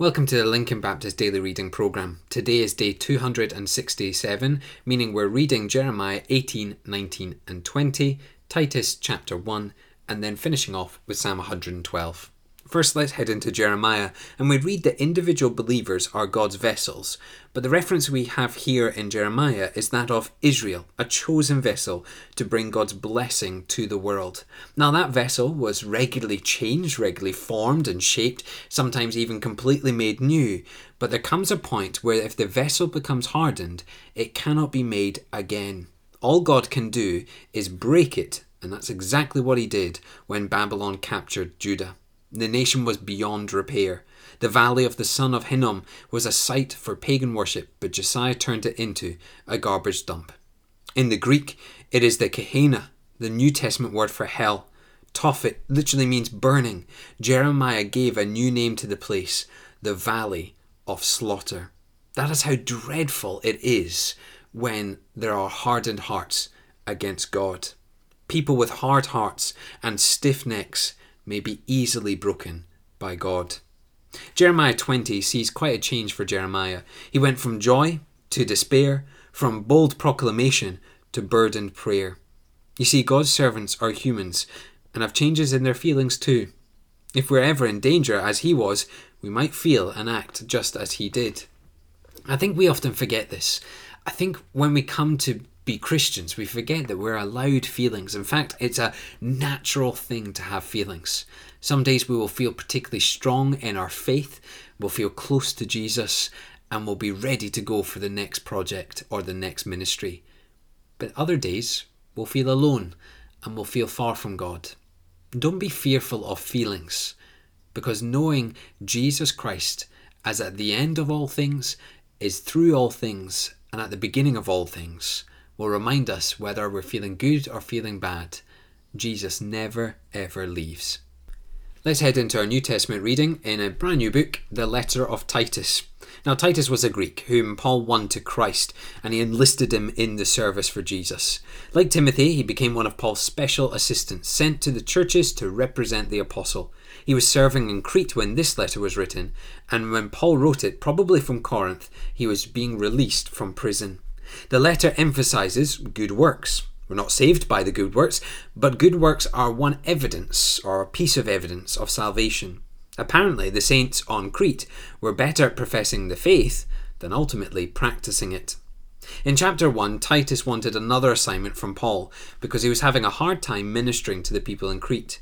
Welcome to the Lincoln Baptist Daily Reading Programme. Today is day 267, meaning we're reading Jeremiah 18, 19, and 20, Titus chapter 1, and then finishing off with Psalm 112. First, let's head into Jeremiah, and we read that individual believers are God's vessels. But the reference we have here in Jeremiah is that of Israel, a chosen vessel to bring God's blessing to the world. Now, that vessel was regularly changed, regularly formed and shaped, sometimes even completely made new. But there comes a point where if the vessel becomes hardened, it cannot be made again. All God can do is break it, and that's exactly what he did when Babylon captured Judah. The nation was beyond repair. The valley of the son of Hinnom was a site for pagan worship, but Josiah turned it into a garbage dump. In the Greek, it is the Gehenna, the New Testament word for hell. Tophet literally means burning. Jeremiah gave a new name to the place, the Valley of Slaughter. That is how dreadful it is when there are hardened hearts against God. People with hard hearts and stiff necks may be easily broken by God. Jeremiah 20 sees quite a change for Jeremiah. He went from joy to despair, from bold proclamation to burdened prayer. You see, God's servants are humans and have changes in their feelings too. If we're ever in danger, as he was, we might feel and act just as he did. I think we often forget this. I think when we come to be Christians, we forget that we're allowed feelings. In fact, it's a natural thing to have feelings. Some days we will feel particularly strong in our faith, we'll feel close to Jesus, and we'll be ready to go for the next project or the next ministry. But other days we'll feel alone and we'll feel far from God. Don't be fearful of feelings, because knowing Jesus Christ as at the end of all things, is through all things, and at the beginning of all things, will remind us whether we're feeling good or feeling bad. Jesus never ever leaves. Let's head into our New Testament reading in a brand new book, the letter of Titus. Now, Titus was a Greek whom Paul won to Christ, and he enlisted him in the service for Jesus. Like Timothy, he became one of Paul's special assistants, sent to the churches to represent the apostle. He was serving in Crete when this letter was written, and when Paul wrote it, probably from Corinth, he was being released from prison. The letter emphasizes good works. We're not saved by the good works, but good works are one evidence or piece of evidence of salvation. Apparently, the saints on Crete were better at professing the faith than ultimately practicing it. In chapter 1, Titus wanted another assignment from Paul because he was having a hard time ministering to the people in Crete.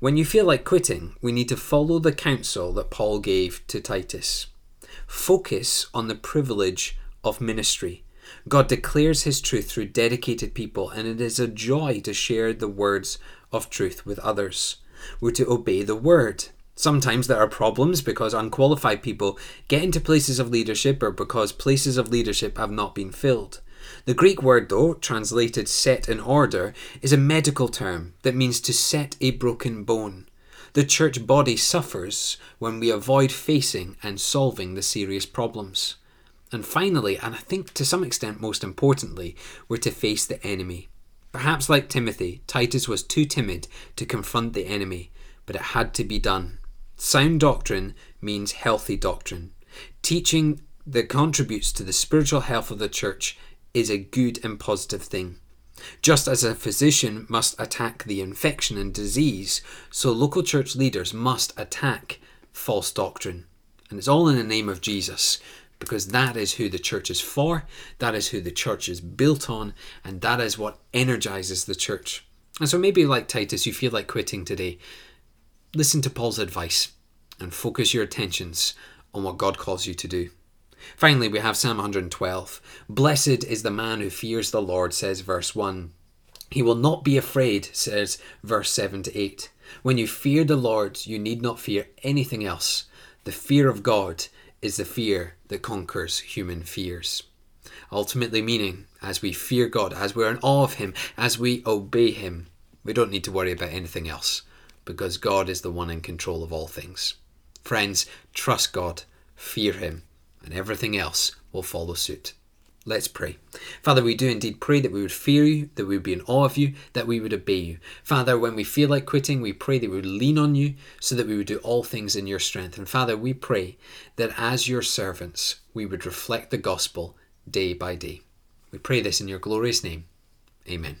When you feel like quitting, we need to follow the counsel that Paul gave to Titus. Focus on the privilege of ministry. God declares His truth through dedicated people, and it is a joy to share the words of truth with others. We're to obey the word. Sometimes there are problems because unqualified people get into places of leadership or because places of leadership have not been filled. The Greek word, though, translated set in order, is a medical term that means to set a broken bone. The church body suffers when we avoid facing and solving the serious problems. And finally, and I think to some extent most importantly, we're to face the enemy. Perhaps like Timothy, Titus was too timid to confront the enemy, but it had to be done. Sound doctrine means healthy doctrine. Teaching that contributes to the spiritual health of the church is a good and positive thing. Just as a physician must attack the infection and disease, so local church leaders must attack false doctrine. And it's all in the name of Jesus because that is who the church is for, that is who the church is built on, and that is what energizes the church. And so maybe like Titus, you feel like quitting today. Listen to Paul's advice and focus your attentions on what God calls you to do. Finally, we have Psalm 112. Blessed is the man who fears the Lord, says verse 1. He will not be afraid, says verse 7 to 8. When you fear the Lord, you need not fear anything else. The fear of God is the fear that conquers human fears. Ultimately, meaning, as we fear God, as we're in awe of Him, as we obey Him, we don't need to worry about anything else because God is the one in control of all things. Friends, trust God, fear Him, and everything else will follow suit. Let's pray. Father, we do indeed pray that we would fear you, that we would be in awe of you, that we would obey you. Father, when we feel like quitting, we pray that we would lean on you so that we would do all things in your strength. And Father, we pray that as your servants, we would reflect the gospel day by day. We pray this in your glorious name. Amen.